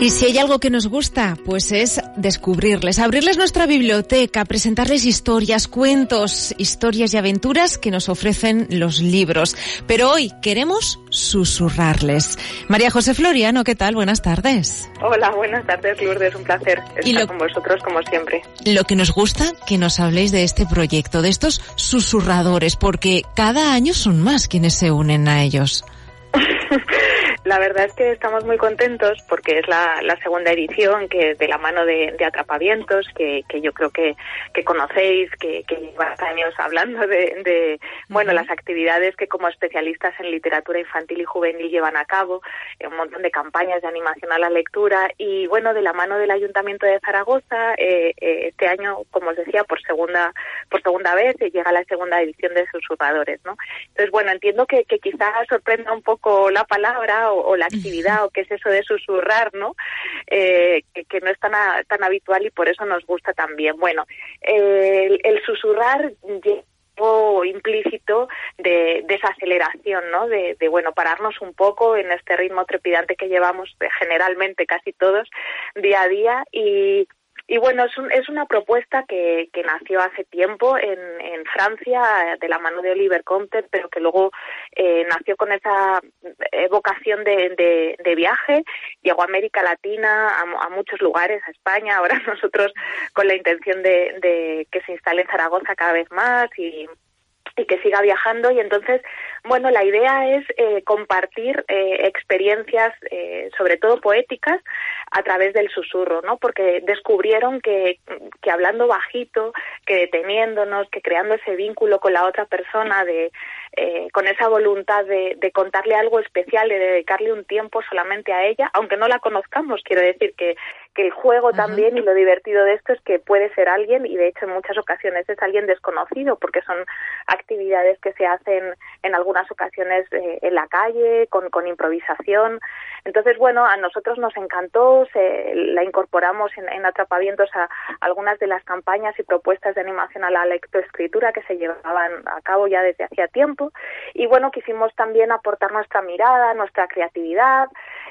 Y si hay algo que nos gusta, pues es descubrirles, abrirles nuestra biblioteca, presentarles historias, cuentos, historias y aventuras que nos ofrecen los libros. Pero hoy queremos susurrarles. María José Floriano, ¿qué tal? Buenas tardes. Hola, buenas tardes, Lourdes. Un placer estar con vosotros como siempre. Lo que nos gusta que nos habléis de este proyecto, de estos susurradores, porque cada año son más quienes se unen a ellos. La verdad es que estamos muy contentos porque es la, segunda edición que de la mano de, Atrapavientos, que, yo creo que, conocéis, que, que lleváis años hablando de, bueno, las actividades que como especialistas en literatura infantil y juvenil llevan a cabo, un montón de campañas de animación a la lectura y bueno, de la mano del Ayuntamiento de Zaragoza, eh, eh, este año, como os decía, por segunda, por segunda vez llega la segunda edición de Susurradores, ¿no? Entonces, bueno, entiendo que, que quizás sorprenda un poco la palabra o, la actividad o qué es eso de susurrar, ¿no? Eh, que, no es tan, tan habitual y por eso nos gusta también. Bueno, el, el susurrar implícito de desaceleración, ¿no? De, de, bueno, pararnos un poco en este ritmo trepidante que llevamos generalmente casi todos día a día y, y bueno, es, es una propuesta que, que nació hace tiempo en, en Francia de la mano de Oliver Comte, pero que luego eh, nació con esa vocación de, de, viaje, llegó a América Latina, a, muchos lugares, a España, ahora nosotros con la intención de, de que se instale en Zaragoza cada vez más y y que siga viajando. Y entonces bueno la idea es eh, compartir eh, experiencias eh, sobre todo poéticas a través del susurro no porque descubrieron que, que hablando bajito que deteniéndonos que creando ese vínculo con la otra persona de con esa voluntad de, de, contarle algo especial de dedicarle un tiempo solamente a ella aunque no la conozcamos. Quiero decir que que el juego también y lo divertido de esto es que puede ser alguien y de hecho en muchas ocasiones es alguien desconocido porque son actividades que se hacen en algunas ocasiones eh, en la calle con, con improvisación. Entonces bueno a nosotros nos encantó se, la incorporamos en, en atrapavientos a, algunas de las campañas y propuestas de animación a la lectoescritura que se llevaban a cabo ya desde hacía tiempo y bueno quisimos también aportar nuestra mirada nuestra creatividad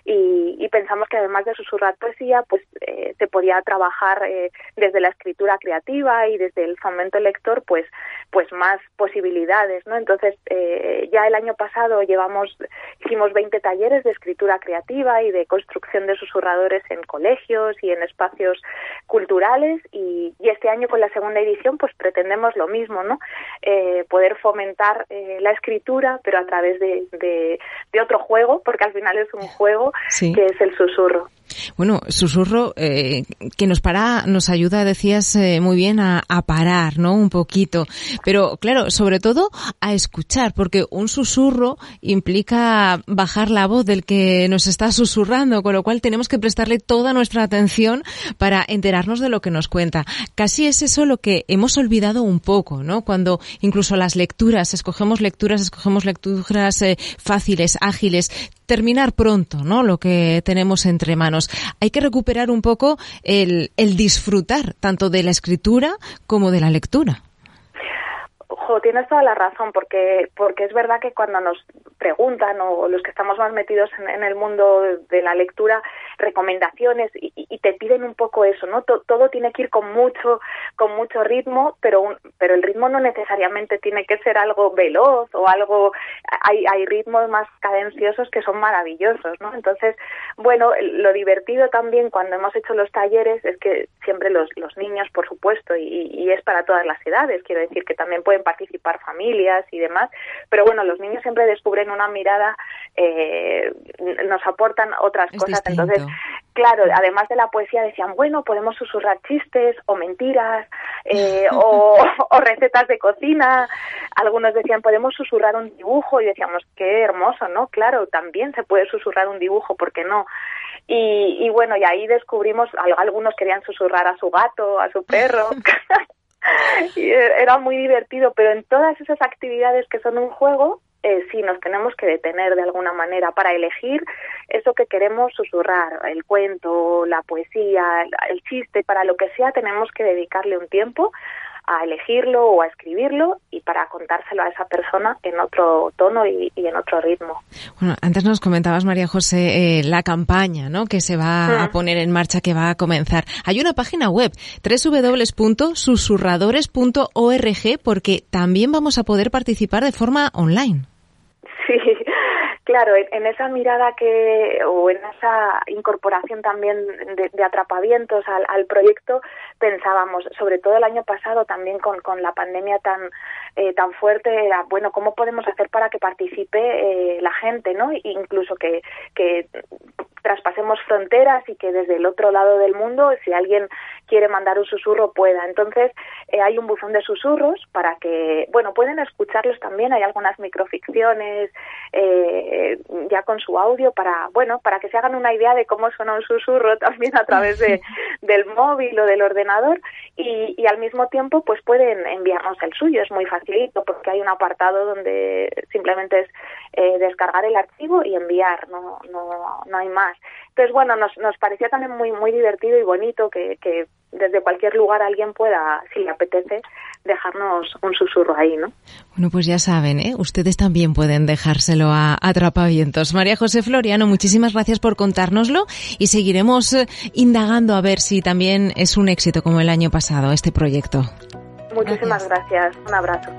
y, y pensamos que además de susurrar poesía pues eh, se podía trabajar eh, desde la escritura creativa y desde el fomento lector pues pues más posibilidades no entonces eh, ya el año pasado llevamos hicimos 20 talleres de escritura creativa y de construcción de susurradores en colegios y en espacios culturales y, y este año con la segunda edición pues pretendemos lo mismo no eh, poder fomentar eh, la escritura pero a través de, de, de, otro juego porque al final es un juego sí. que es el susurro bueno, susurro eh, que nos para, nos ayuda, decías eh, muy bien, a, a, parar, ¿no? Un poquito. Pero claro, sobre todo a escuchar, porque un susurro implica bajar la voz del que nos está susurrando, con lo cual tenemos que prestarle toda nuestra atención para enterarnos de lo que nos cuenta. Casi es eso lo que hemos olvidado un poco, ¿no? Cuando incluso las lecturas, escogemos lecturas, escogemos lecturas eh, fáciles, ágiles, terminar pronto, ¿no? Lo que tenemos entre manos. Hay que recuperar un poco el, el disfrutar tanto de la escritura como de la lectura. Ojo, tienes toda la razón, porque, porque es verdad que cuando nos preguntan o los que estamos más metidos en, en el mundo de la lectura, recomendaciones y, y, te piden un poco eso, ¿no? Todo, todo tiene que ir con mucho, con mucho ritmo, pero un, pero el ritmo no necesariamente tiene que ser algo veloz o algo, hay, hay ritmos más cadenciosos que son maravillosos, ¿no? Entonces, bueno, lo divertido también cuando hemos hecho los talleres es que siempre los, los niños, por supuesto, y, y es para todas las edades, quiero decir que también pueden participar familias y demás, pero bueno, los niños siempre descubren una mirada, eh, nos aportan otras es cosas, distinto. entonces claro, además de la poesía decían, bueno, podemos susurrar chistes o mentiras eh, o, o, recetas de cocina. Algunos decían, podemos susurrar un dibujo y decíamos, qué hermoso, ¿no? Claro, también se puede susurrar un dibujo, ¿por qué no? Y, y bueno, y ahí descubrimos, algunos querían susurrar a su gato, a su perro. y era muy divertido, pero en todas esas actividades que son un juego, eh, sí nos tenemos que detener de alguna manera para elegir eso que queremos susurrar, el cuento, la poesía, el, el chiste, para lo que sea tenemos que dedicarle un tiempo a elegirlo o a escribirlo y para contárselo a esa persona en otro tono y, en otro ritmo. Bueno, antes nos comentabas, María José, eh, la campaña ¿no? que se va a poner en marcha, que va a comenzar. Hay una página web, www.susurradores.org, porque también vamos a poder participar de forma online. Sí, Claro, en, esa mirada que, o en esa incorporación también de, atrapavientos al, proyecto, pensábamos, sobre todo el año pasado también con, con la pandemia tan, eh, tan fuerte, era, bueno, ¿cómo podemos hacer para que participe eh, la gente, ¿no? Incluso que, que traspasemos fronteras y que desde el otro lado del mundo, si alguien quiere mandar un susurro, pueda. Entonces, eh, hay un buzón de susurros para que, bueno, pueden escucharlos también, hay algunas microficciones eh, ya con su audio para, bueno, para que se hagan una idea de cómo suena un susurro también a través de, del móvil o del ordenador y, y al mismo tiempo, pues pueden enviarnos el suyo, es muy facilito porque hay un apartado donde simplemente es eh, descargar el archivo y enviar, no, no, no hay más. Entonces, bueno, nos, nos parecía también muy, muy divertido y bonito que, que desde cualquier lugar alguien pueda, si le apetece, dejarnos un susurro ahí, ¿no? Bueno, pues ya saben, ¿eh? ustedes también pueden dejárselo a Atrapavientos. María José Floriano, muchísimas gracias por contárnoslo y seguiremos eh, indagando a ver si también es un éxito como el año pasado este proyecto. Muchísimas gracias. Un abrazo.